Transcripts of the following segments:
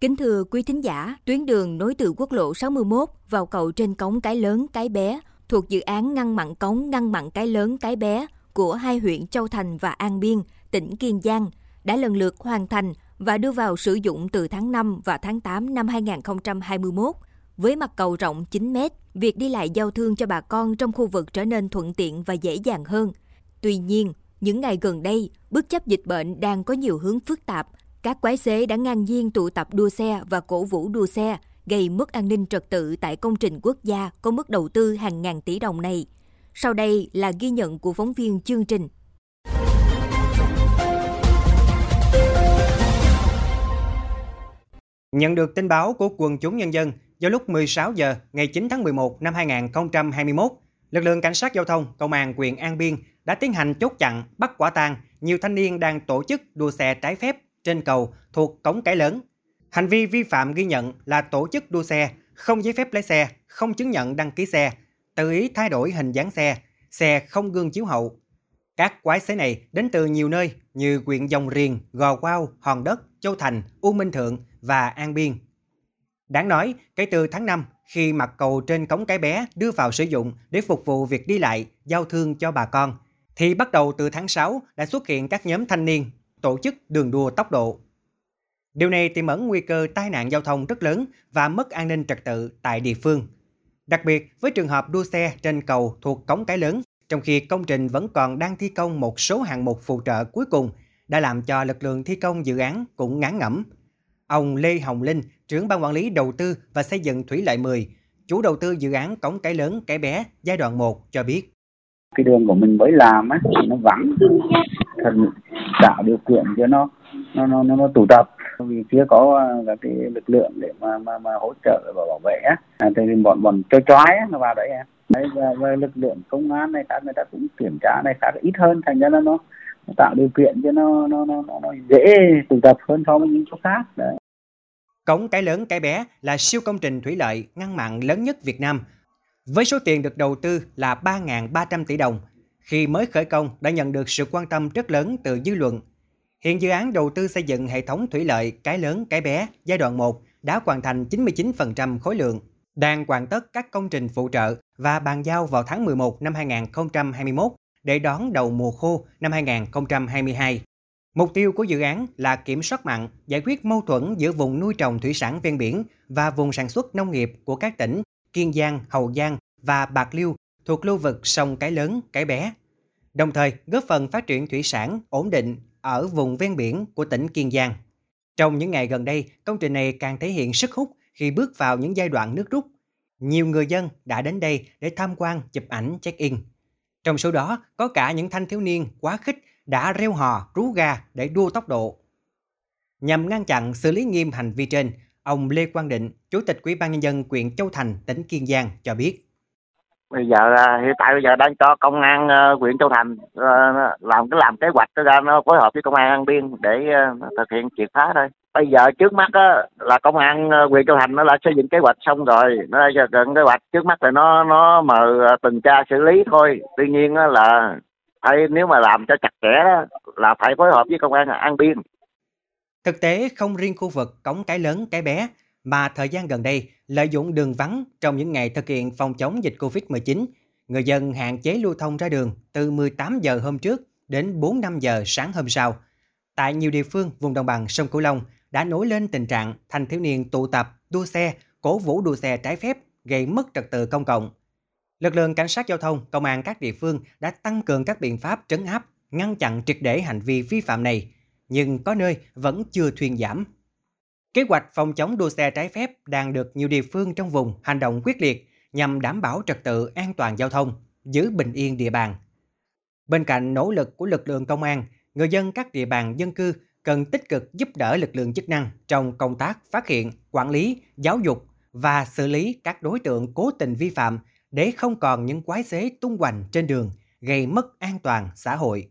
Kính thưa quý thính giả, tuyến đường nối từ quốc lộ 61 vào cầu trên cống Cái Lớn, Cái Bé thuộc dự án ngăn mặn cống ngăn mặn Cái Lớn, Cái Bé của hai huyện Châu Thành và An Biên, tỉnh Kiên Giang đã lần lượt hoàn thành và đưa vào sử dụng từ tháng 5 và tháng 8 năm 2021. Với mặt cầu rộng 9 mét, việc đi lại giao thương cho bà con trong khu vực trở nên thuận tiện và dễ dàng hơn. Tuy nhiên, những ngày gần đây, bất chấp dịch bệnh đang có nhiều hướng phức tạp, các quái xế đã ngang nhiên tụ tập đua xe và cổ vũ đua xe, gây mất an ninh trật tự tại công trình quốc gia có mức đầu tư hàng ngàn tỷ đồng này. Sau đây là ghi nhận của phóng viên chương trình. Nhận được tin báo của quần chúng nhân dân, vào lúc 16 giờ ngày 9 tháng 11 năm 2021, lực lượng cảnh sát giao thông công an huyện An Biên đã tiến hành chốt chặn bắt quả tang nhiều thanh niên đang tổ chức đua xe trái phép trên cầu thuộc cống cái lớn. Hành vi vi phạm ghi nhận là tổ chức đua xe, không giấy phép lái xe, không chứng nhận đăng ký xe, tự ý thay đổi hình dáng xe, xe không gương chiếu hậu. Các quái xế này đến từ nhiều nơi như huyện Dòng Riền, Gò Quao, Hòn Đất, Châu Thành, U Minh Thượng và An Biên. Đáng nói, kể từ tháng 5, khi mặt cầu trên cống cái bé đưa vào sử dụng để phục vụ việc đi lại, giao thương cho bà con, thì bắt đầu từ tháng 6 đã xuất hiện các nhóm thanh niên tổ chức đường đua tốc độ. Điều này tiềm ẩn nguy cơ tai nạn giao thông rất lớn và mất an ninh trật tự tại địa phương. Đặc biệt với trường hợp đua xe trên cầu thuộc cống cái lớn, trong khi công trình vẫn còn đang thi công một số hạng mục phụ trợ cuối cùng, đã làm cho lực lượng thi công dự án cũng ngán ngẩm. Ông Lê Hồng Linh, trưởng ban quản lý đầu tư và xây dựng Thủy Lợi 10, chủ đầu tư dự án cống cái lớn cái bé giai đoạn 1 cho biết. Cái đường của mình mới làm á, nó vắng, thần tạo điều kiện cho nó nó nó nó, nó tụ tập. Vì phía có à, các cái lực lượng để mà mà mà hỗ trợ và bảo vệ á. À, thì bọn bọn trói chói nó vào đấy em đấy và, và lực lượng công an này khác người ta cũng kiểm tra này khác ít hơn thành ra nó nó tạo điều kiện cho nó nó nó, nó, nó dễ tụ tập hơn so với những chỗ khác. Đấy. Cống Cái Lớn Cái Bé là siêu công trình thủy lợi ngăn mặn lớn nhất Việt Nam. Với số tiền được đầu tư là 3.300 tỷ đồng, khi mới khởi công đã nhận được sự quan tâm rất lớn từ dư luận. Hiện dự án đầu tư xây dựng hệ thống thủy lợi Cái Lớn Cái Bé giai đoạn 1 đã hoàn thành 99% khối lượng, đang hoàn tất các công trình phụ trợ và bàn giao vào tháng 11 năm 2021 để đón đầu mùa khô năm 2022. Mục tiêu của dự án là kiểm soát mặn, giải quyết mâu thuẫn giữa vùng nuôi trồng thủy sản ven biển và vùng sản xuất nông nghiệp của các tỉnh Kiên Giang, Hậu Giang và Bạc Liêu thuộc lưu vực sông Cái Lớn, Cái Bé. Đồng thời góp phần phát triển thủy sản ổn định ở vùng ven biển của tỉnh Kiên Giang. Trong những ngày gần đây, công trình này càng thể hiện sức hút khi bước vào những giai đoạn nước rút. Nhiều người dân đã đến đây để tham quan, chụp ảnh, check-in. Trong số đó có cả những thanh thiếu niên quá khích đã reo hò, rú ga để đua tốc độ. Nhằm ngăn chặn xử lý nghiêm hành vi trên, ông Lê Quang Định, Chủ tịch Ủy ban nhân dân huyện Châu Thành, tỉnh Kiên Giang cho biết. Bây giờ à, hiện tại bây giờ đang cho công an uh, huyện Châu Thành uh, làm cái làm kế hoạch ra nó phối hợp với công an An Biên để uh, thực hiện triệt phá thôi. Bây giờ trước mắt á, là công an huyện Châu Thành nó đã xây dựng kế hoạch xong rồi, nó giờ gần kế hoạch trước mắt là nó nó mở tuần tra xử lý thôi. Tuy nhiên á, là phải nếu mà làm cho chặt chẽ đó, là phải phối hợp với công an An Biên. Thực tế không riêng khu vực cống cái lớn cái bé mà thời gian gần đây lợi dụng đường vắng trong những ngày thực hiện phòng chống dịch Covid-19, người dân hạn chế lưu thông ra đường từ 18 giờ hôm trước đến 4-5 giờ sáng hôm sau. Tại nhiều địa phương vùng đồng bằng sông Cửu Long đã nổi lên tình trạng thanh thiếu niên tụ tập, đua xe, cổ vũ đua xe trái phép, gây mất trật tự công cộng. Lực lượng cảnh sát giao thông, công an các địa phương đã tăng cường các biện pháp trấn áp, ngăn chặn triệt để hành vi vi phạm này, nhưng có nơi vẫn chưa thuyên giảm. Kế hoạch phòng chống đua xe trái phép đang được nhiều địa phương trong vùng hành động quyết liệt nhằm đảm bảo trật tự an toàn giao thông, giữ bình yên địa bàn. Bên cạnh nỗ lực của lực lượng công an, người dân các địa bàn dân cư cần tích cực giúp đỡ lực lượng chức năng trong công tác phát hiện, quản lý, giáo dục và xử lý các đối tượng cố tình vi phạm để không còn những quái xế tung hoành trên đường gây mất an toàn xã hội.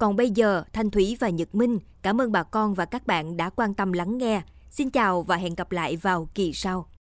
Còn bây giờ, Thanh Thúy và Nhật Minh cảm ơn bà con và các bạn đã quan tâm lắng nghe. Xin chào và hẹn gặp lại vào kỳ sau.